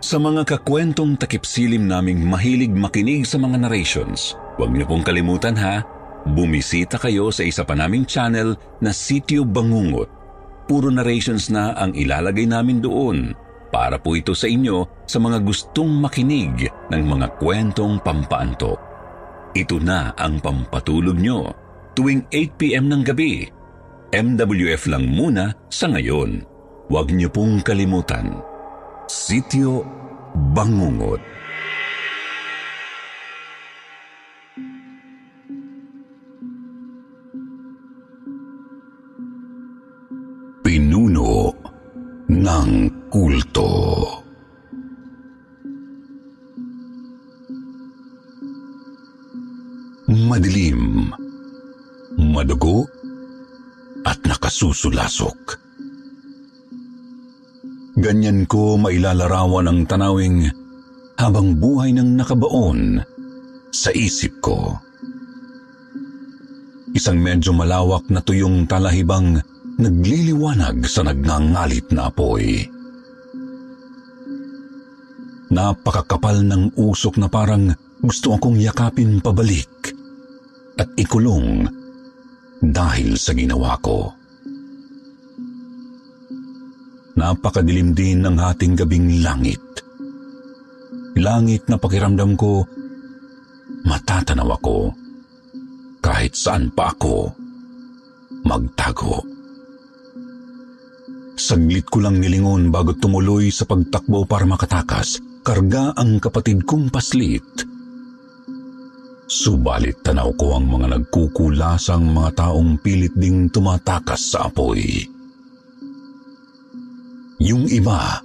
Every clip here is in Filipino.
Sa mga kakwentong takipsilim naming mahilig makinig sa mga narrations, huwag niyo pong kalimutan ha, bumisita kayo sa isa pa naming channel na Sityo Bangungot. Puro narrations na ang ilalagay namin doon para po ito sa inyo sa mga gustong makinig ng mga kwentong pampaantok. Ito na ang pampatulog nyo tuwing 8pm ng gabi. MWF lang muna sa ngayon. Huwag niyo pong kalimutan Sitio Bangungot at nakasusulasok Ganyan ko mailalarawan ang tanawing habang buhay ng nakabaon sa isip ko. Isang medyo malawak na tuyong talahibang nagliliwanag sa nagngangalit na apoy. Napakakapal ng usok na parang gusto akong yakapin pabalik at ikulong dahil sa ginawa ko. Napakadilim din ng ating gabing langit. Langit na pakiramdam ko, matatanaw ako kahit saan pa ako magtago. Saglit ko lang nilingon bago tumuloy sa pagtakbo para makatakas, karga ang kapatid kong paslit. Subalit tanaw ko ang mga nagkukulasang mga taong pilit ding tumatakas sa apoy. Yung iba,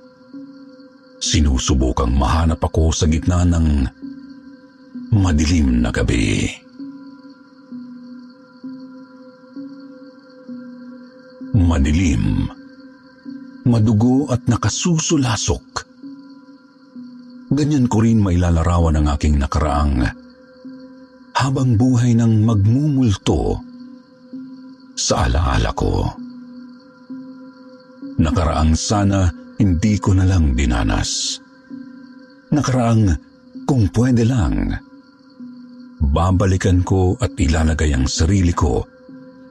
sinusubukang mahanap ako sa gitna ng madilim na gabi. Madilim, madugo at nakasusulasok. Ganyan ko rin mailalarawan ang aking nakaraang habang buhay ng magmumulto sa alaala ko. Nakaraang sana hindi ko na lang dinanas. Nakaraang kung pwede lang, babalikan ko at ilalagay ang sarili ko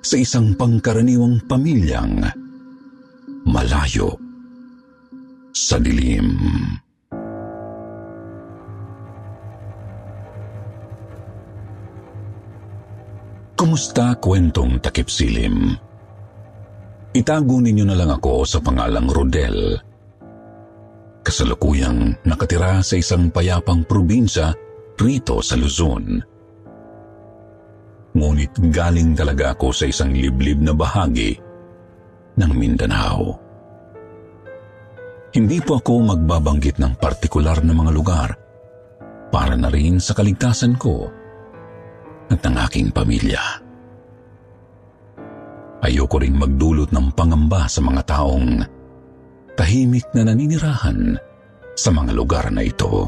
sa isang pangkaraniwang pamilyang malayo sa dilim. Kumusta kwentong takip silim? Itago ninyo na lang ako sa pangalang Rodel. Kasalukuyang nakatira sa isang payapang probinsya rito sa Luzon. Ngunit galing talaga ako sa isang liblib na bahagi ng Mindanao. Hindi po ako magbabanggit ng partikular na mga lugar para na rin sa kaligtasan ko at ng aking pamilya. Ayoko ring magdulot ng pangamba sa mga taong tahimik na naninirahan sa mga lugar na ito.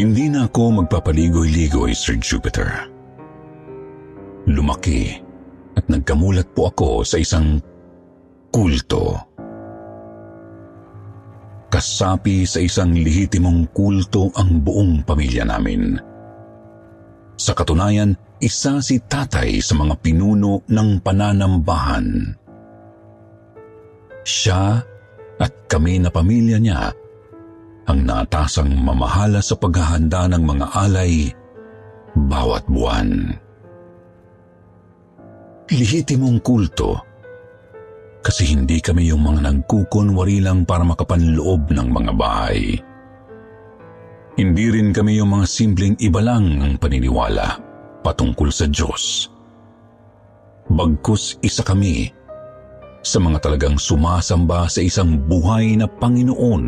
Hindi na ako magpapaligoy-ligoy, Sir Jupiter. Lumaki at nagkamulat po ako sa isang kulto. Kasapi sa isang lihitimong kulto ang buong pamilya namin. Sa katunayan, isa si tatay sa mga pinuno ng pananambahan. Siya at kami na pamilya niya ang natasang mamahala sa paghahanda ng mga alay bawat buwan. Lihitimong kulto kasi hindi kami yung mga nagkukunwari lang para makapanloob ng mga bahay. Hindi rin kami yung mga simpleng iba lang ang paniniwala patungkol sa Diyos. Bagkus isa kami sa mga talagang sumasamba sa isang buhay na Panginoon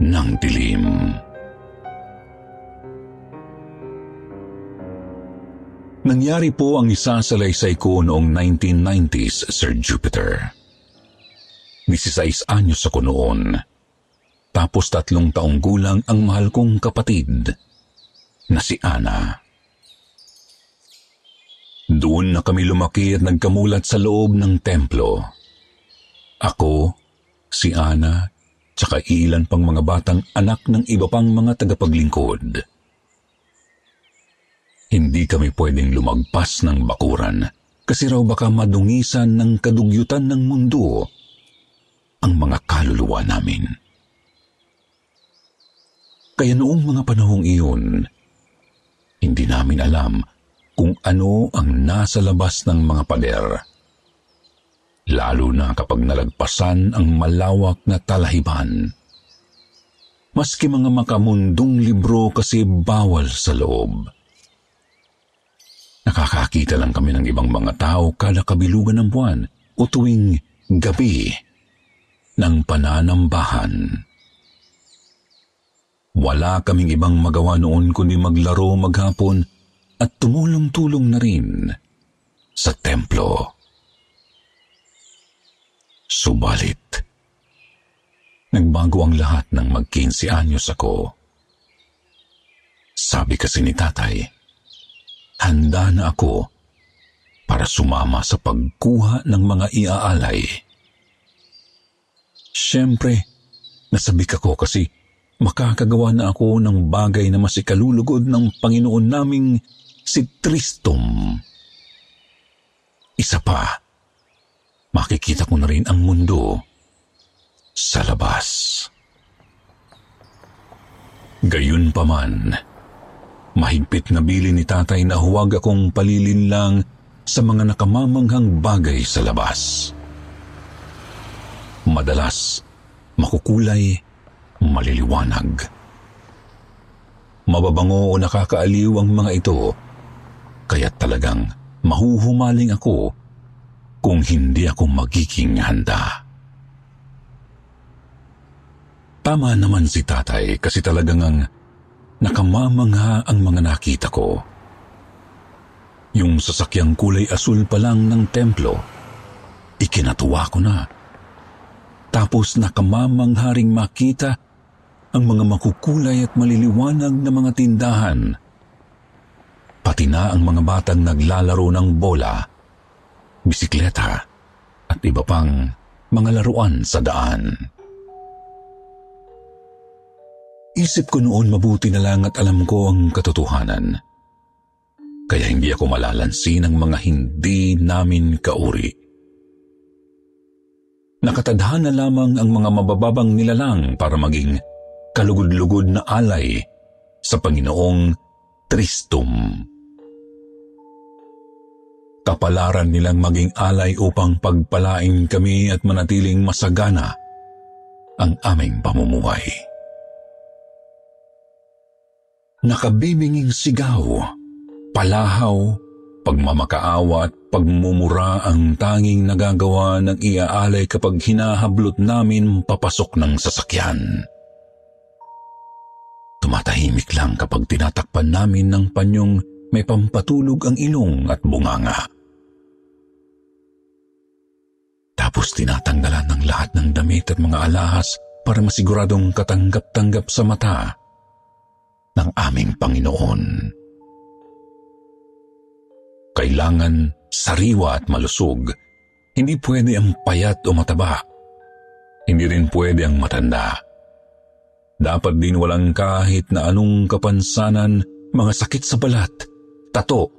ng dilim. Nangyari po ang isa sa laysay ko noong 1990s, Sir Jupiter. 16 anyos ako noon. Tapos tatlong taong gulang ang mahal kong kapatid na si Ana. Doon na kami lumaki at nagkamulat sa loob ng templo. Ako, si Ana, tsaka ilan pang mga batang anak ng iba pang mga tagapaglingkod. Hindi kami pwedeng lumagpas ng bakuran kasi raw baka madungisan ng kadugyutan ng mundo ang mga kaluluwa namin. Kaya noong mga panahong iyon, hindi namin alam kung ano ang nasa labas ng mga pader. Lalo na kapag nalagpasan ang malawak na talahiban. Maski mga makamundong libro kasi bawal sa loob. Nakakakita lang kami ng ibang mga tao kada kabilugan ng buwan o tuwing gabi ng pananambahan. Wala kaming ibang magawa noon kundi maglaro maghapon at tumulong-tulong na rin sa templo. Subalit, nagbago ang lahat ng mag-15 anyos ako. Sabi kasi ni tatay, handa na ako para sumama sa pagkuha ng mga iaalay. Siyempre, nasabik ako kasi makakagawa na ako ng bagay na mas ikalulugod ng Panginoon naming si Tristom. Isa pa, makikita ko na rin ang mundo sa labas. Gayun pa man, mahigpit na bili ni tatay na huwag akong palilin lang sa mga nakamamanghang bagay sa labas. Madalas, makukulay, maliliwanag. Mababango o nakakaaliw ang mga ito kaya talagang mahuhumaling ako kung hindi ako magiging handa. Tama naman si tatay kasi talagang ang nakamamangha ang mga nakita ko. Yung sasakyang kulay asul pa lang ng templo, ikinatuwa ko na. Tapos nakamamangha ring makita ang mga makukulay at maliliwanag na mga tindahan pati na ang mga batang naglalaro ng bola, bisikleta at iba pang mga laruan sa daan. Isip ko noon mabuti na lang at alam ko ang katotohanan. Kaya hindi ako malalansi ng mga hindi namin kauri. Nakatadhana lamang ang mga mabababang nilalang para maging kalugod-lugod na alay sa Panginoong Tristum kapalaran nilang maging alay upang pagpalain kami at manatiling masagana ang aming pamumuhay. Nakabibinging sigaw, palahaw, pagmamakaawa at pagmumura ang tanging nagagawa ng iaalay kapag hinahablot namin papasok ng sasakyan. Tumatahimik lang kapag tinatakpan namin ng panyong may pampatulog ang ilong at bunganga. Tapos tinatanggalan ng lahat ng damit at mga alahas para masiguradong katanggap-tanggap sa mata ng aming Panginoon. Kailangan sariwa at malusog. Hindi pwede ang payat o mataba. Hindi rin pwede ang matanda. Dapat din walang kahit na anong kapansanan, mga sakit sa balat, tato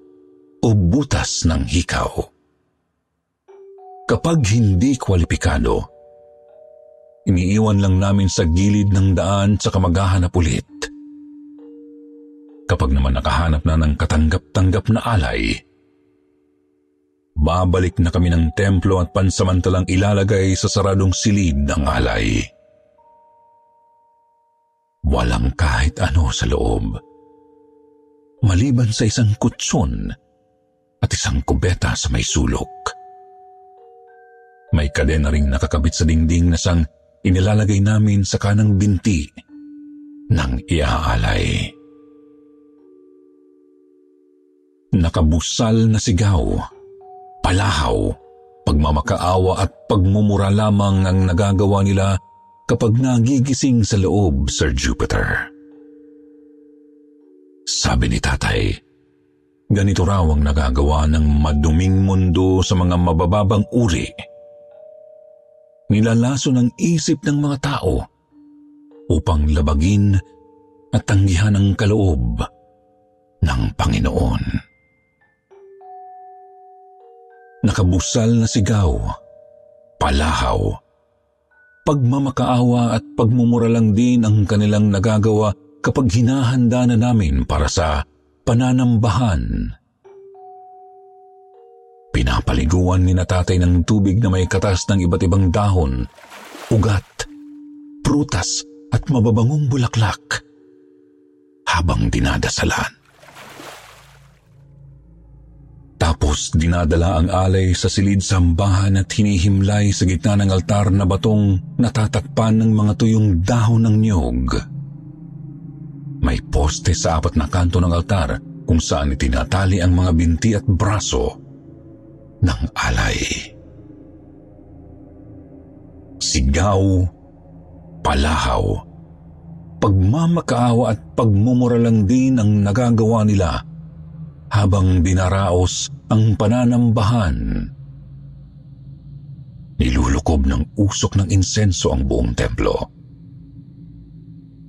o butas ng hikaw. Kapag hindi kwalipikado, iniiwan lang namin sa gilid ng daan sa kamaghahanap ulit. Kapag naman nakahanap na ng katanggap-tanggap na alay, babalik na kami ng templo at pansamantalang ilalagay sa saradong silid ng alay. Walang kahit ano sa loob. Maliban sa isang kutson at isang kubeta sa may sulok. May kadena ring nakakabit sa dingding na sang inilalagay namin sa kanang binti ng iaalay. Nakabusal na sigaw, palahaw, pagmamakaawa at pagmumura lamang ang nagagawa nila kapag nagigising sa loob, Sir Jupiter. Sabi ni tatay, ganito raw ang nagagawa ng maduming mundo sa mga mabababang uri. Nilalaso ng isip ng mga tao upang labagin at tanggihan ang kaloob ng Panginoon. Nakabusal na sigaw, palahaw, pagmamakaawa at pagmumura lang din ang kanilang nagagawa kapag hinahanda na namin para sa pananambahan. Pinapaliguan ni natatay ng tubig na may katas ng iba't ibang dahon, ugat, prutas at mababangong bulaklak habang dinadasalan. Tapos dinadala ang alay sa silid sambahan at hinihimlay sa gitna ng altar na batong natatakpan ng mga tuyong dahon ng niyog. May poste sa apat na kanto ng altar kung saan itinatali ang mga binti at braso ng alay. Sigaw, palahaw, pagmamakaawa at pagmumura lang din ang nagagawa nila habang dinaraos ang pananambahan. Nilulukob ng usok ng insenso ang buong templo.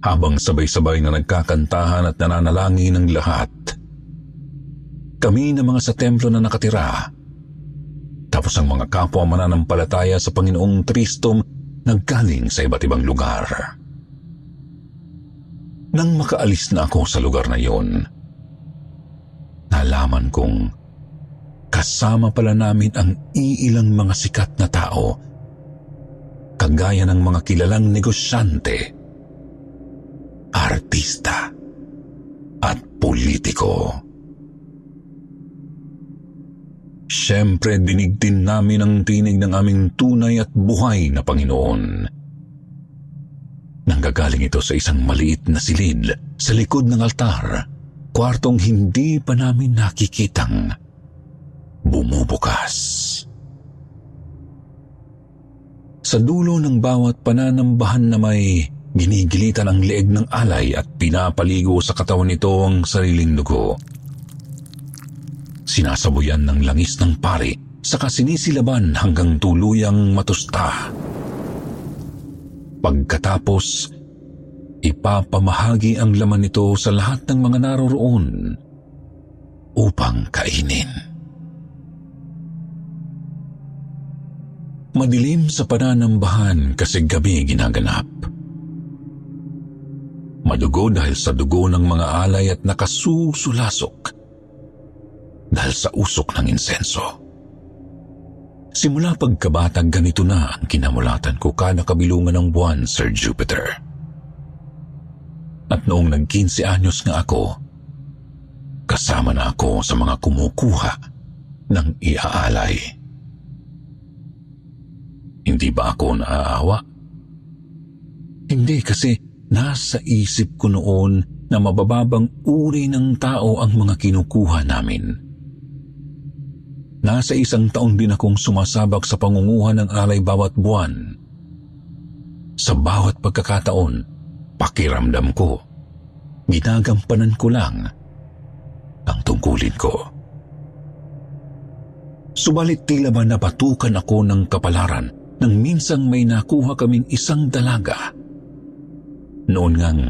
Habang sabay-sabay na nagkakantahan at nananalangin ng lahat, kami na mga sa templo na nakatira, tapos ang mga kapwa mananampalataya sa Panginoong Tristom naggaling sa iba't ibang lugar. Nang makaalis na ako sa lugar na iyon, nalaman kong kasama pala namin ang iilang mga sikat na tao, kagaya ng mga kilalang negosyante, artista, at politiko. Siyempre, dinig din namin ang tinig ng aming tunay at buhay na Panginoon. Nanggagaling ito sa isang maliit na silid sa likod ng altar kwartong hindi pa namin nakikitang bumubukas. Sa dulo ng bawat pananambahan na may ginigilitan ang leeg ng alay at pinapaligo sa katawan nito ang sariling dugo. Sinasabuyan ng langis ng pari saka sinisilaban hanggang tuluyang matusta. Pagkatapos, ipapamahagi ang laman nito sa lahat ng mga naroroon upang kainin. Madilim sa pananambahan kasi gabi ginaganap. Madugo dahil sa dugo ng mga alay at nakasusulasok dahil sa usok ng insenso. Simula pagkabatag ganito na ang kinamulatan ko kada kabilungan ng buwan, Sir Jupiter. At noong nag-15 anyos nga ako, kasama na ako sa mga kumukuha ng iaalay. Hindi ba ako naaawa? Hindi kasi nasa isip ko noon na mabababang uri ng tao ang mga kinukuha namin. Nasa isang taon din akong sumasabak sa pangunguha ng alay bawat buwan. Sa bawat pagkakataon, Pakiramdam ko, ginagampanan ko lang ang tungkulin ko. Subalit tila ba napatukan ako ng kapalaran nang minsang may nakuha kaming isang dalaga. Noon ngang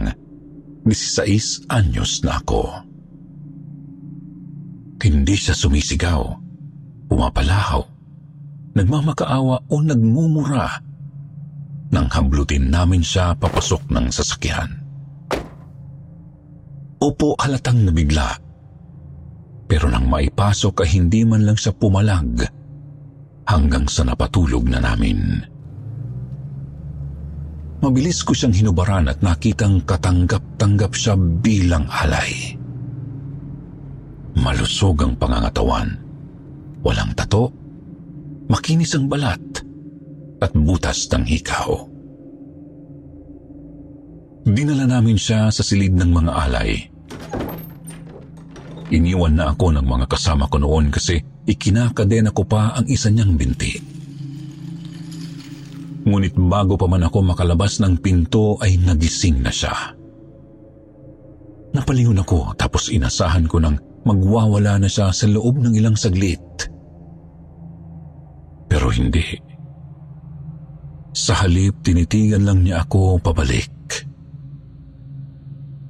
16 anyos na ako. Hindi siya sumisigaw, pumapalahaw, nagmamakaawa o nagmumura nang hablutin namin siya papasok ng sasakyan. Opo, halatang nabigla. Pero nang maipasok ay hindi man lang siya pumalag hanggang sa napatulog na namin. Mabilis ko siyang hinubaran at nakitang katanggap-tanggap siya bilang alay. Malusog ang pangangatawan. Walang tato, makinis ang balat, at butas ng hikaw. Dinala namin siya sa silid ng mga alay. Iniwan na ako ng mga kasama ko noon kasi ikinakadena ko pa ang isa niyang binti. Ngunit bago pa man ako makalabas ng pinto ay nagising na siya. Napalingon ako tapos inasahan ko ng magwawala na siya sa loob ng ilang saglit. Pero hindi. Sa halip, tinitigan lang niya ako pabalik.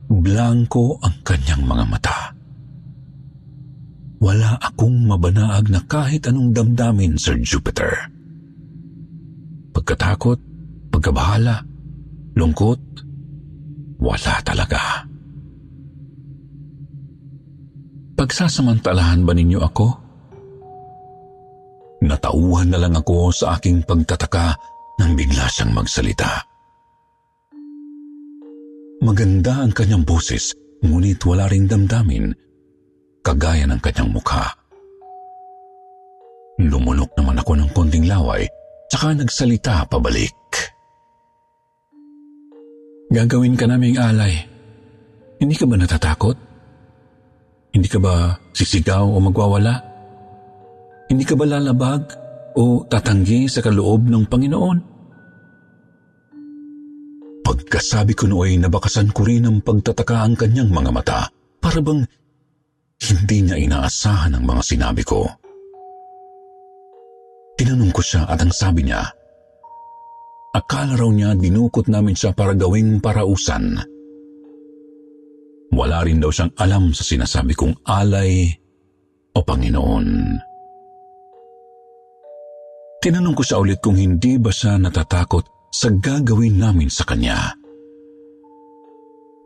Blanko ang kanyang mga mata. Wala akong mabanaag na kahit anong damdamin, Sir Jupiter. Pagkatakot, pagkabahala, lungkot, wala talaga. Pagsasamantalahan ba ninyo ako? Natauhan na lang ako sa aking pagtataka nang bigla siyang magsalita. Maganda ang kanyang boses, ngunit wala ring damdamin kagaya ng kanyang mukha. Lumunok naman ako ng konting laway, tsaka nagsalita pabalik. Gagawin ka naming alay. Hindi ka ba natatakot? Hindi ka ba sisigaw o magwawala? Hindi ka ba lalabag o tatanggi sa kaloob ng Panginoon? Pagkasabi ko nooy nabakasan ko rin ang pagtataka ang kanyang mga mata para bang hindi niya inaasahan ang mga sinabi ko. Tinanong ko siya at ang sabi niya, akala raw niya dinukot namin siya para gawing parausan. Wala rin daw siyang alam sa sinasabi kong alay o Panginoon. Tinanong ko siya ulit kung hindi ba siya natatakot sa gagawin namin sa kanya.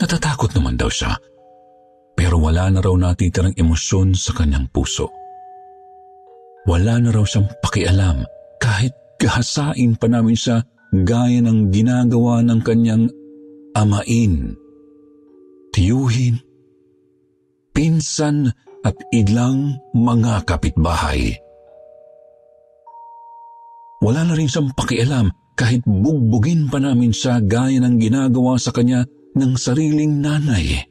Natatakot naman daw siya pero wala na raw natitirang emosyon sa kanyang puso. Wala na raw siyang pakialam kahit kahasain pa namin siya gaya ng ginagawa ng kanyang amain, tiyuhin, pinsan at ilang mga kapitbahay. Wala na rin siyang pakialam kahit bugbugin pa namin siya gaya ng ginagawa sa kanya ng sariling nanay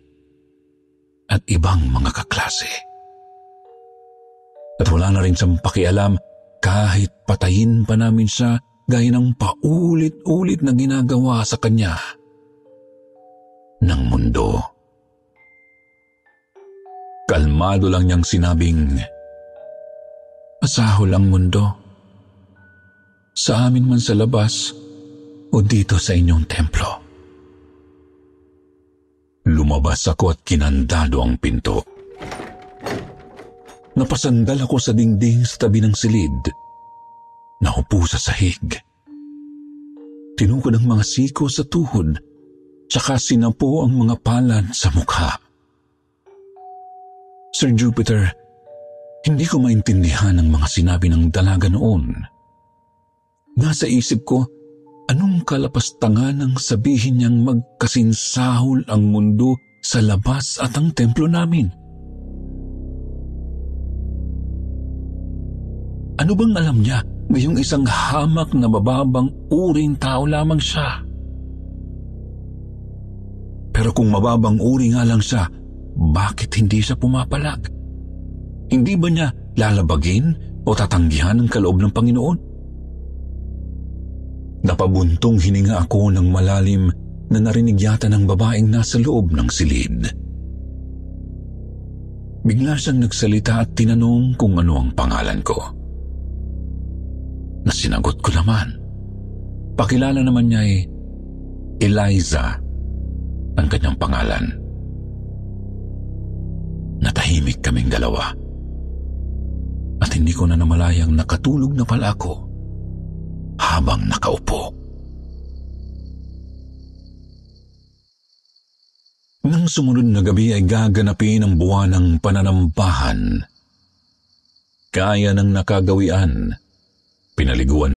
at ibang mga kaklase. At wala na rin siyang pakialam kahit patayin pa namin siya gaya ng paulit-ulit na ginagawa sa kanya ng mundo. Kalmado lang niyang sinabing, Masahol ang mundo. Sa amin man sa labas o dito sa inyong templo. Lumabas ako at kinandado ang pinto. Napasandal ako sa dingding sa tabi ng silid. Naupo sa sahig. Tinukod ang mga siko sa tuhod, tsaka sinapo ang mga palad sa mukha. Sir Jupiter, hindi ko maintindihan ang mga sinabi ng dalaga noon. Nasa isip ko, Anong kalapastangan ang sabihin niyang magkasinsahol ang mundo sa labas at ang templo namin? Ano bang alam niya ngayong isang hamak na bababang uring tao lamang siya? Pero kung mababang uri nga lang siya, bakit hindi siya pumapalag? Hindi ba niya lalabagin o tatanggihan ang kaloob ng Panginoon? Napabuntong hininga ako ng malalim na narinig yata ng babaeng nasa loob ng silid. Bigla siyang nagsalita at tinanong kung ano ang pangalan ko. Nasinagot ko naman. Pakilala naman niya ay Eliza ang kanyang pangalan. Natahimik kaming dalawa. At hindi ko na namalayang nakatulog na pala ako habang nakaupo. Nang sumunod na gabi ay gaganapin ang buwan ng pananambahan. Kaya ng nakagawian, pinaliguan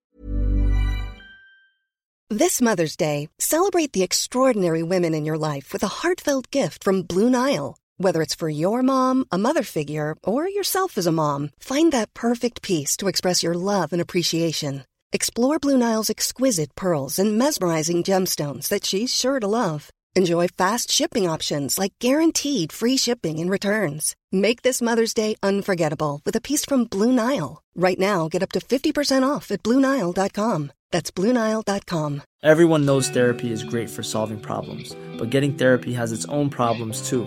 This Mother's Day, celebrate the extraordinary women in your life with a heartfelt gift from Blue Nile. Whether it's for your mom, a mother figure, or yourself as a mom, find that perfect piece to express your love and appreciation. Explore Blue Nile's exquisite pearls and mesmerizing gemstones that she's sure to love. Enjoy fast shipping options like guaranteed free shipping and returns. Make this Mother's Day unforgettable with a piece from Blue Nile. Right now, get up to 50% off at BlueNile.com. That's BlueNile.com. Everyone knows therapy is great for solving problems, but getting therapy has its own problems too,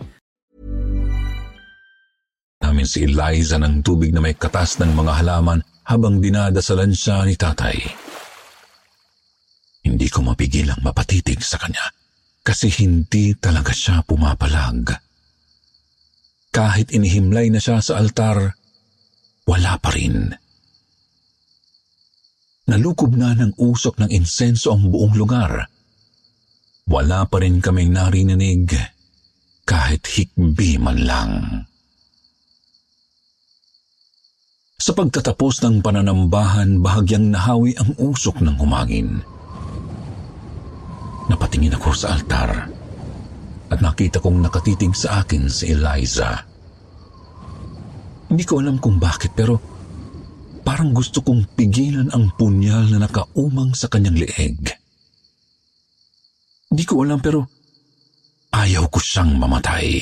namin si Eliza ng tubig na may katas ng mga halaman habang dinadasalan siya ni tatay. Hindi ko mapigilang mapatitig sa kanya kasi hindi talaga siya pumapalag. Kahit inihimlay na siya sa altar, wala pa rin. Nalukob na ng usok ng insenso ang buong lugar. Wala pa rin kaming narinig kahit hikbi man lang. Sa pagtatapos ng pananambahan, bahagyang nahawi ang usok ng humangin. Napatingin ako sa altar at nakita kong nakatitig sa akin si Eliza. Hindi ko alam kung bakit pero parang gusto kong pigilan ang punyal na nakaumang sa kanyang leeg. Hindi ko alam pero ayaw ko siyang mamatay.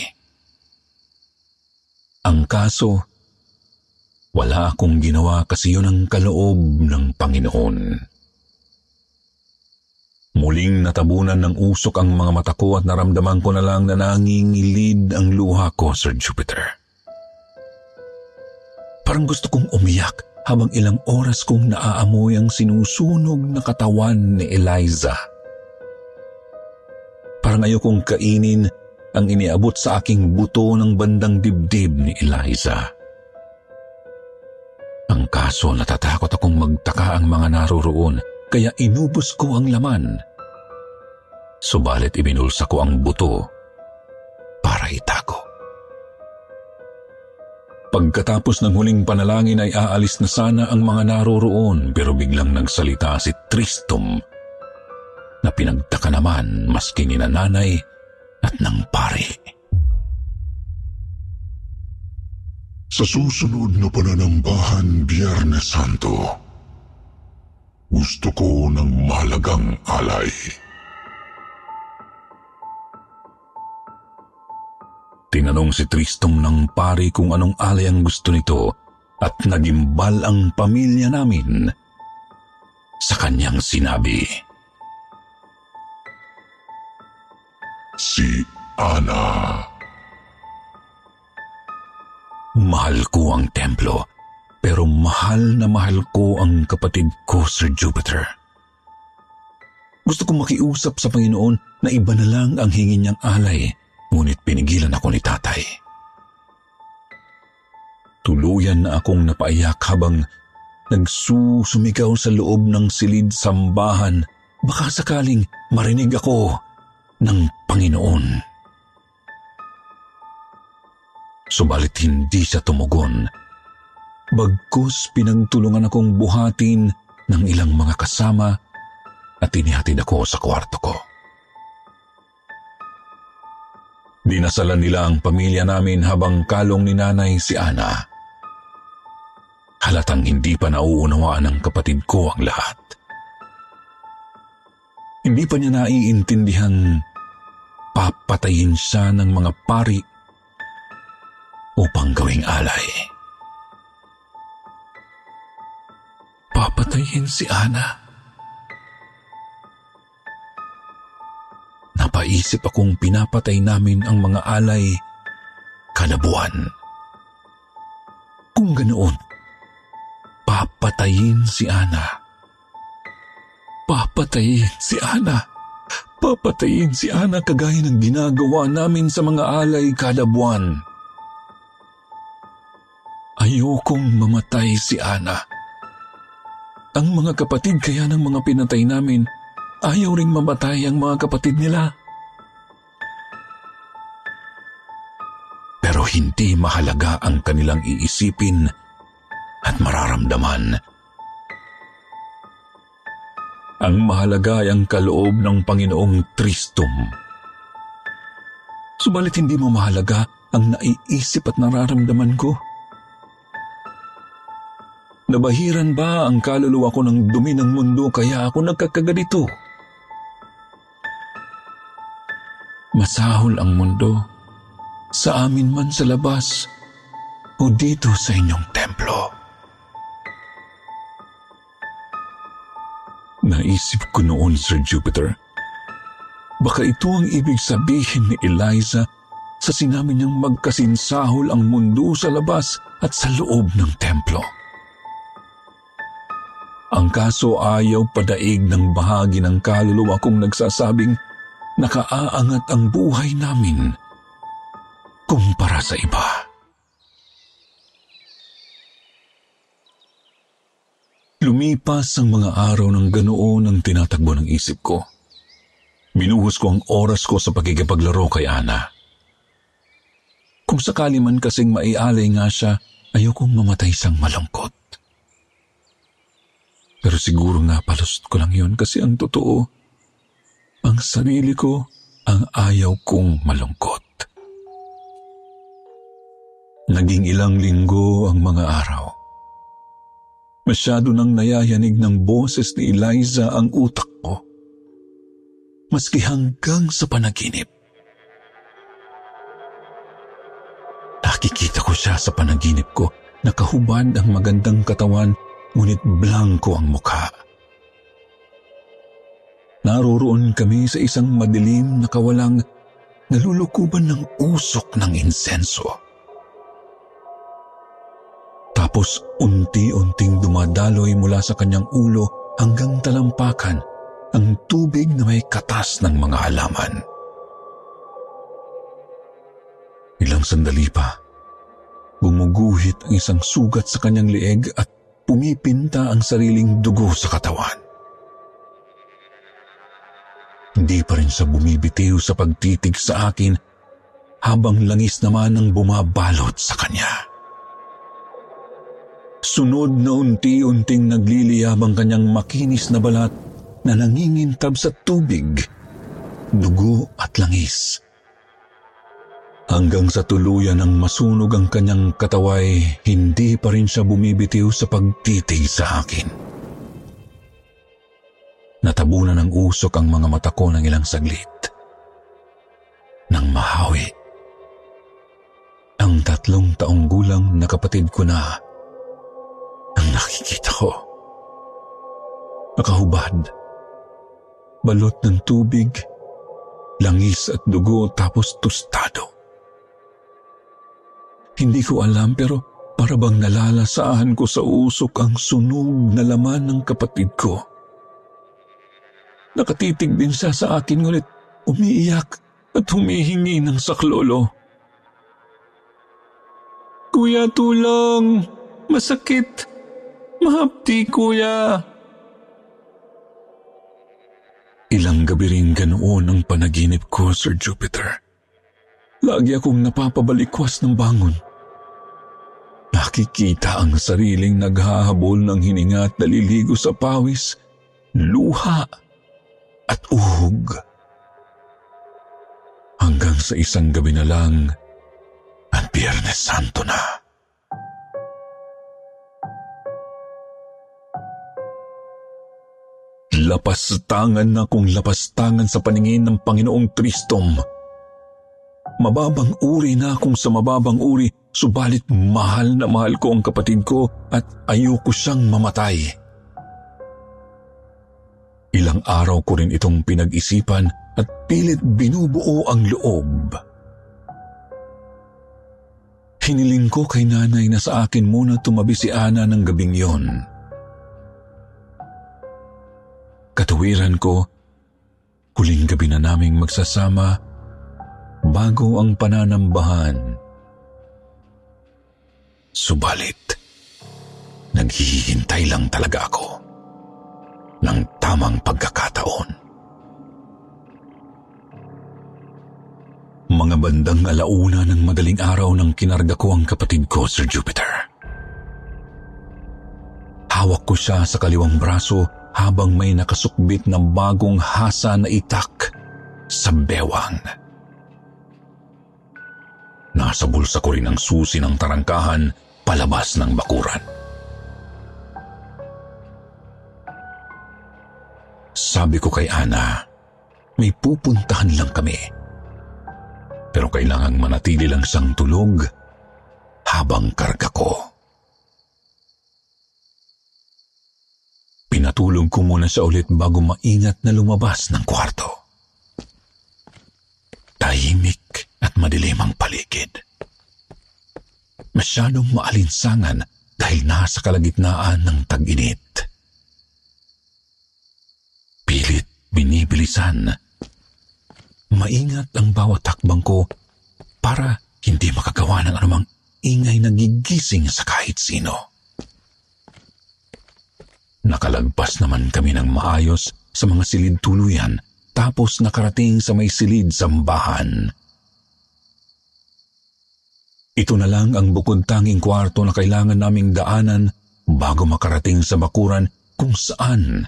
Ang kaso, wala akong ginawa kasi yun ang kaloob ng Panginoon. Muling natabunan ng usok ang mga mata ko at naramdaman ko na lang na nangingilid ang luha ko, Sir Jupiter. Parang gusto kong umiyak habang ilang oras kong naaamoy ang sinusunog na katawan ni Eliza. Parang ayokong kainin ang iniabot sa aking buto ng bandang dibdib ni Eliza. Ang kaso natatakot akong magtaka ang mga naroroon kaya inubos ko ang laman. Subalit ibinulsa ko ang buto para itago. Pagkatapos ng huling panalangin ay aalis na sana ang mga naroroon pero biglang nagsalita si Tristom na pinagtaka naman maski ni nanay at ng pare. Sa susunod na pananambahan Biyernes Santo, gusto ko ng mahalagang alay. Tinanong si Tristong ng pari kung anong alay ang gusto nito at nagimbal ang pamilya namin. Sa kanyang sinabi, Si Ana. Mahal ko ang templo, pero mahal na mahal ko ang kapatid ko, Sir Jupiter. Gusto kong makiusap sa Panginoon na iba na lang ang hingin niyang alay, ngunit pinigilan ako ni tatay. Tuluyan na akong napaiyak habang nagsusumigaw sa loob ng silid sambahan, baka sakaling marinig ako ng Panginoon. Subalit hindi siya tumugon. Bagkus pinagtulungan akong buhatin ng ilang mga kasama at inihatid ako sa kwarto ko. Dinasalan nila ang pamilya namin habang kalong ni nanay si Ana. Halatang hindi pa nauunawaan ng kapatid ko ang lahat. Hindi pa niya naiintindihang papatayin siya ng mga pari upang gawing alay. Papatayin si Ana. Napaisip akong pinapatay namin ang mga alay kada buwan. Kung ganoon. Papatayin si Ana. Papatayin si Ana. Papatayin si Ana kagaya ng ginagawa namin sa mga alay kada buwan. Ayokong mamatay si Ana. Ang mga kapatid kaya ng mga pinatay namin, ayaw ring mamatay ang mga kapatid nila. Pero hindi mahalaga ang kanilang iisipin at mararamdaman. Ang mahalaga ay ang kaloob ng Panginoong Tristum. Subalit hindi mo mahalaga ang naiisip at nararamdaman ko. Nabahiran ba ang kaluluwa ko ng dumi ng mundo kaya ako nagkakaganito? Masahol ang mundo sa amin man sa labas o dito sa inyong templo. Naisip ko noon, Sir Jupiter, baka ito ang ibig sabihin ni Eliza sa sinabi niyang magkasinsahol ang mundo sa labas at sa loob ng templo. Ang kaso ayaw padaig ng bahagi ng kaluluwa kong nagsasabing nakaaangat ang buhay namin kumpara sa iba. Lumipas ang mga araw ng ganoon ang tinatakbo ng isip ko. Binuhos ko ang oras ko sa pagkikipaglaro kay Ana. Kung sakali man kasing maialay nga siya, ayokong mamatay siyang malungkot. Pero siguro nga palust ko lang yon kasi ang totoo, ang sarili ko ang ayaw kong malungkot. Naging ilang linggo ang mga araw. Masyado nang nayayanig ng boses ni Eliza ang utak ko. Maski hanggang sa panaginip. Nakikita ko siya sa panaginip ko. Nakahubad ang magandang katawan, ngunit blanko ang mukha. Naroroon kami sa isang madilim na kawalang nalulukuban ng usok ng insenso. Tapos unti-unting dumadaloy mula sa kanyang ulo hanggang talampakan ang tubig na may katas ng mga halaman. Ilang sandali pa, gumuguhit ang isang sugat sa kanyang leeg at pumipinta ang sariling dugo sa katawan. Hindi pa rin siya bumibitiw sa pagtitig sa akin habang langis naman ang bumabalot sa kanya. Sunod na unti-unting nagliliyab ang kanyang makinis na balat na nangingintab sa tubig, dugo at langis. Hanggang sa tuluyan ng masunog ang kanyang kataway, hindi pa rin siya bumibitiw sa pagtitig sa akin. Natabunan ng usok ang mga mata ko ng ilang saglit. Nang mahawi, ang tatlong taong gulang na kapatid ko na ang nakikita ko. Nakahubad, balot ng tubig, langis at dugo tapos tostado. Hindi ko alam pero para bang nalalasaan ko sa usok ang sunog na laman ng kapatid ko. Nakatitig din siya sa akin ngunit umiiyak at humihingi ng saklolo. Kuya, tulong! Masakit! Mahapti, kuya. Ilang gabi rin ganoon ang panaginip ko, Sir Jupiter. Lagi akong napapabalikwas ng bangon. Nakikita ang sariling naghahabol ng hininga at naliligo sa pawis, luha at uhog. Hanggang sa isang gabi na lang at Biyernes Santo na. Lapastangan na kung lapastangan sa paningin ng Panginoong Tristom. Mababang uri na kung sa mababang uri, subalit mahal na mahal ko ang kapatid ko at ayoko siyang mamatay. Ilang araw ko rin itong pinag-isipan at pilit binubuo ang loob. Hiniling ko kay nanay na sa akin muna tumabi si Ana ng gabing yon. Katuwiran ko, huling gabi na naming magsasama bago ang pananambahan. Subalit, naghihintay lang talaga ako ng tamang pagkakataon. Mga bandang alauna ng madaling araw nang kinarga ko ang kapatid ko, Sir Jupiter. Hawak ko siya sa kaliwang braso habang may nakasukbit ng bagong hasa na itak sa bewang. Nasa bulsa ko rin ang susi ng tarangkahan palabas ng bakuran. Sabi ko kay Ana, may pupuntahan lang kami pero kailangang manatili lang siyang tulog habang karga ko. Pinatulog ko muna siya ulit bago maingat na lumabas ng kwarto. Tahimik at madilim ang. Masyadong maalinsangan dahil nasa kalagitnaan ng tag-init. Pilit binibilisan Maingat ang bawat takbang ko para hindi makagawa ng anumang ingay na gigising sa kahit sino. Nakalagpas naman kami ng maayos sa mga silid tuluyan tapos nakarating sa may silid sambahan. Ito na lang ang bukod tanging kwarto na kailangan naming daanan bago makarating sa bakuran kung saan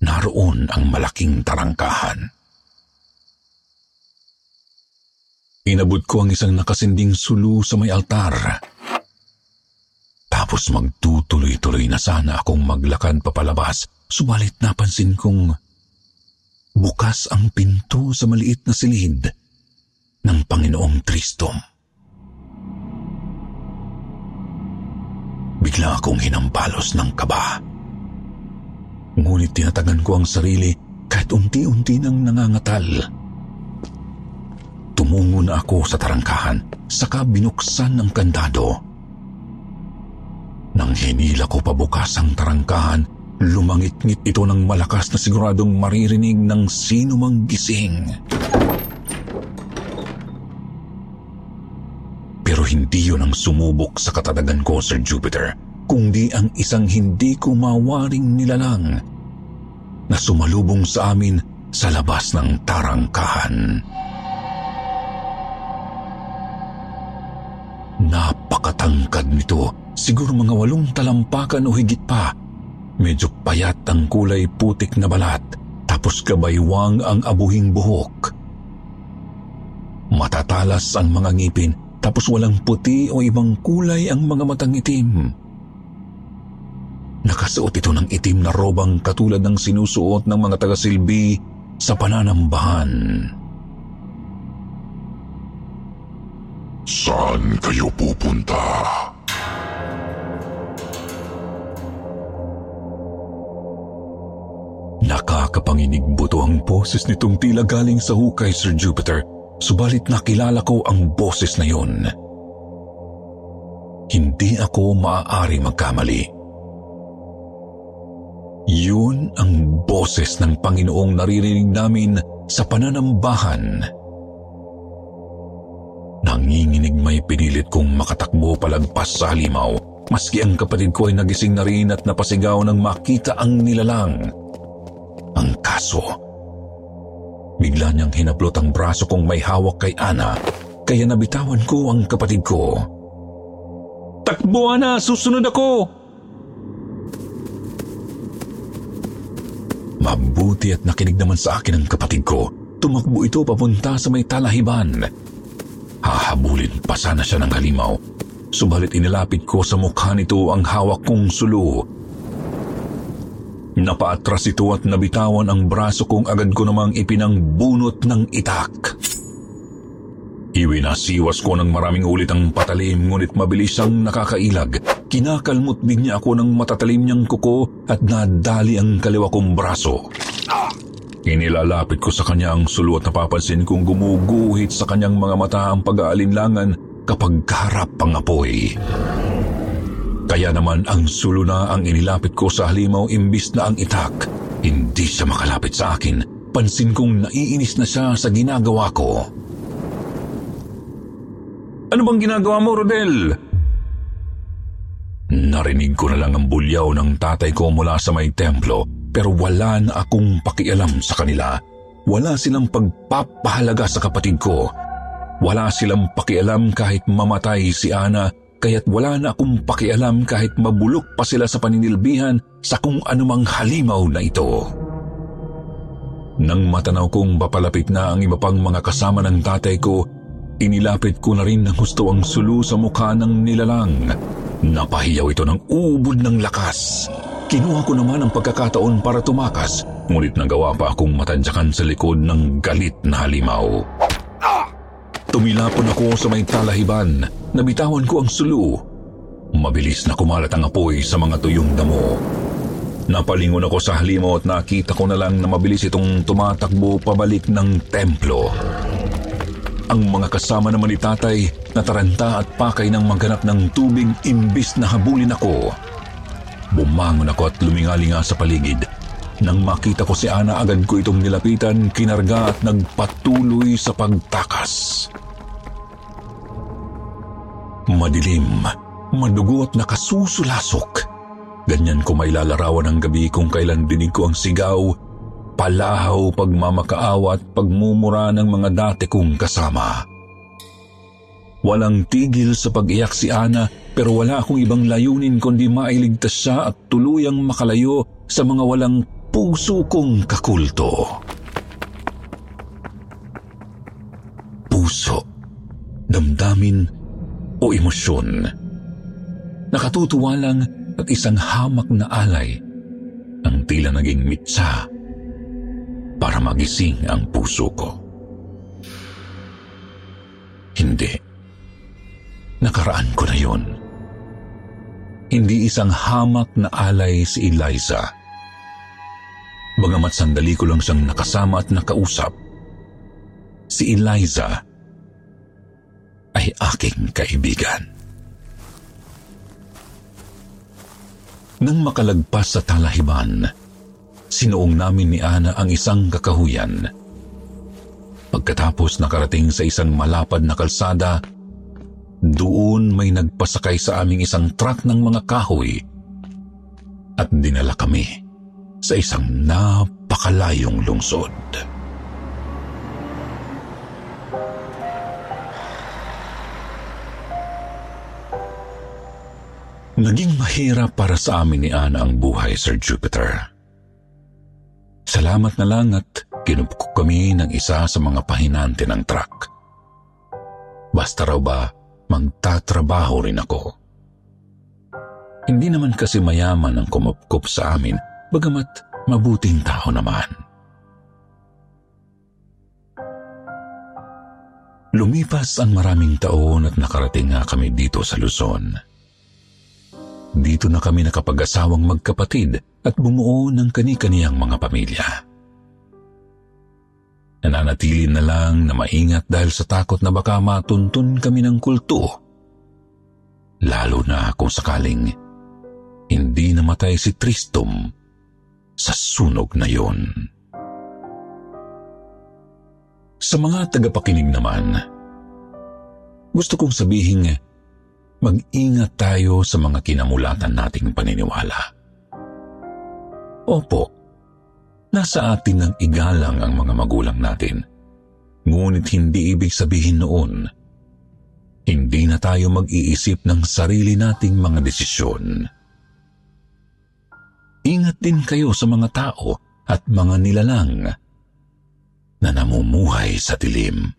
naroon ang malaking tarangkahan. Inabot ko ang isang nakasinding sulu sa may altar. Tapos magtutuloy-tuloy na sana akong maglakad papalabas, subalit napansin kong bukas ang pinto sa maliit na silid ng Panginoong Tristom. Bigla akong hinampalos ng kaba. Ngunit tinatagan ko ang sarili kahit unti-unti nang nangangatal. Tumungo na ako sa tarangkahan, saka binuksan ang kandado. Nang hinila ko pabukas ang tarangkahan, lumangit-ngit ito ng malakas na siguradong maririnig ng sino mang gising. Pero hindi yun ang sumubok sa katadagan ko, Sir Jupiter, kundi ang isang hindi ko mawaring nilalang na sumalubong sa amin sa labas ng tarangkahan. Napakatangkad nito, siguro mga walong talampakan o higit pa. Medyo payat ang kulay putik na balat, tapos kabaywang ang abuhing buhok. Matatalas ang mga ngipin, tapos walang puti o ibang kulay ang mga matang itim. Nakasuot ito ng itim na robang katulad ng sinusuot ng mga tagasilbi sa pananambahan. Saan kayo pupunta? Nakakapanginig buto ang boses nitong tila galing sa hukay, Sir Jupiter, subalit nakilala ko ang boses na yun. Hindi ako maaari magkamali. Yun ang boses ng Panginoong naririnig namin sa pananambahan Nanginginig may pinilit kong makatakbo palagpas sa halimaw. Maski ang kapatid ko ay nagising na rin at napasigaw nang makita ang nilalang. Ang kaso, bigla niyang hinaplot ang braso kong may hawak kay Ana, kaya nabitawan ko ang kapatid ko. Takbo, Ana! Susunod ako! Mabuti at nakinig naman sa akin ang kapatid ko. Tumakbo ito papunta sa may talahiban. Hahabulin pa sana siya ng halimaw. Subalit inilapit ko sa mukha nito ang hawak kong sulu. Napaatras ito at nabitawan ang braso kong agad ko namang ipinangbunot ng itak. Iwinasiwas ko ng maraming ulit ang patalim ngunit mabilis ang nakakailag. Kinakalmot niya ako ng matatalim niyang kuko at nadali ang kaliwa kong braso. Inilalapit ko sa kanya ang sulu at napapansin kong gumuguhit sa kanyang mga mata ang pag-aalinlangan kapag kaharap ang apoy. Kaya naman ang sulo na ang inilapit ko sa halimaw imbis na ang itak. Hindi siya makalapit sa akin. Pansin kong naiinis na siya sa ginagawa ko. Ano bang ginagawa mo, Rodel? Narinig ko na lang ang bulyaw ng tatay ko mula sa may templo pero wala na akong pakialam sa kanila. Wala silang pagpapahalaga sa kapatid ko. Wala silang pakialam kahit mamatay si Ana kaya't wala na akong pakialam kahit mabulok pa sila sa paninilbihan sa kung anumang halimaw na ito. Nang matanaw kong papalapit na ang iba pang mga kasama ng tatay ko, inilapit ko na rin ng gusto ang sulu sa mukha ng nilalang. Napahiyaw ito ng ubod ng lakas. Kinuha ko naman ang pagkakataon para tumakas, ngunit nagawa pa akong matadyakan sa likod ng galit na halimaw. Tumilapon ako sa may talahiban. Nabitawan ko ang sulu. Mabilis na kumalat ang apoy sa mga tuyong damo. Napalingon ako sa halimaw at nakita ko na lang na mabilis itong tumatakbo pabalik ng templo. Ang mga kasama naman ni tatay nataranta at pakay ng maghanap ng tubig imbis na habulin ako. Bumangon ako at lumingalinga sa paligid. Nang makita ko si Ana agad ko itong nilapitan, kinarga at nagpatuloy sa pagtakas. Madilim, madugo at nakasusulasok. Ganyan ko may lalarawan ng gabi kung kailan dinig ko ang sigaw, palahaw, pagmamakaawa at pagmumura ng mga dati kong kasama. Walang tigil sa pag-iyak si Ana pero wala akong ibang layunin kundi mailigtas siya at tuluyang makalayo sa mga walang puso kong kakulto. Puso, damdamin o emosyon. Nakatutuwa lang at isang hamak na alay ang tila naging mitsa para magising ang puso ko. Hindi. Nakaraan ko na yun. Hindi isang hamak na alay si Eliza. Bagamat sandali ko lang siyang nakasama at nakausap, si Eliza ay aking kaibigan. Nang makalagpas sa talahiban, sinuong namin ni Ana ang isang kakahuyan. Pagkatapos nakarating sa isang malapad na kalsada, doon may nagpasakay sa aming isang truck ng mga kahoy at dinala kami sa isang napakalayong lungsod. Naging mahirap para sa amin ni Ana ang buhay, Sir Jupiter. Salamat na lang at kinupkok kami ng isa sa mga pahinante ng truck. Basta raw ba, magtatrabaho rin ako. Hindi naman kasi mayaman ang kumupkop sa amin, bagamat mabuting tao naman. Lumipas ang maraming taon at nakarating nga kami dito sa Luzon. Dito na kami nakapag-asawang magkapatid at bumuo ng kani-kaniyang mga pamilya. Nananatili na lang na maingat dahil sa takot na baka matuntun kami ng kulto. Lalo na kung sakaling hindi namatay si Tristom sa sunog na yon. Sa mga tagapakinig naman, gusto kong sabihin mag-ingat tayo sa mga kinamulatan nating paniniwala. Opo, nasa atin ng igalang ang mga magulang natin. Ngunit hindi ibig sabihin noon, hindi na tayo mag-iisip ng sarili nating mga desisyon. Ingat din kayo sa mga tao at mga nilalang na namumuhay sa dilim.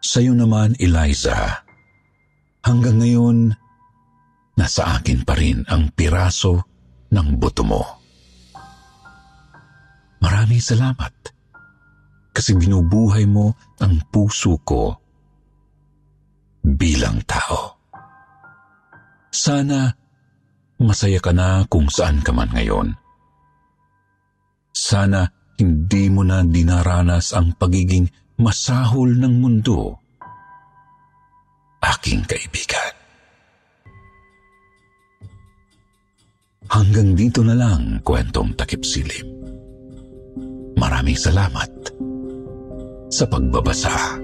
Sa'yo naman, Eliza, Hanggang ngayon, nasa akin pa rin ang piraso ng buto mo. Maraming salamat kasi binubuhay mo ang puso ko bilang tao. Sana masaya ka na kung saan ka man ngayon. Sana hindi mo na dinaranas ang pagiging masahol ng mundo aking kaibigan. Hanggang dito na lang kwentong takip silim. Maraming salamat sa pagbabasa.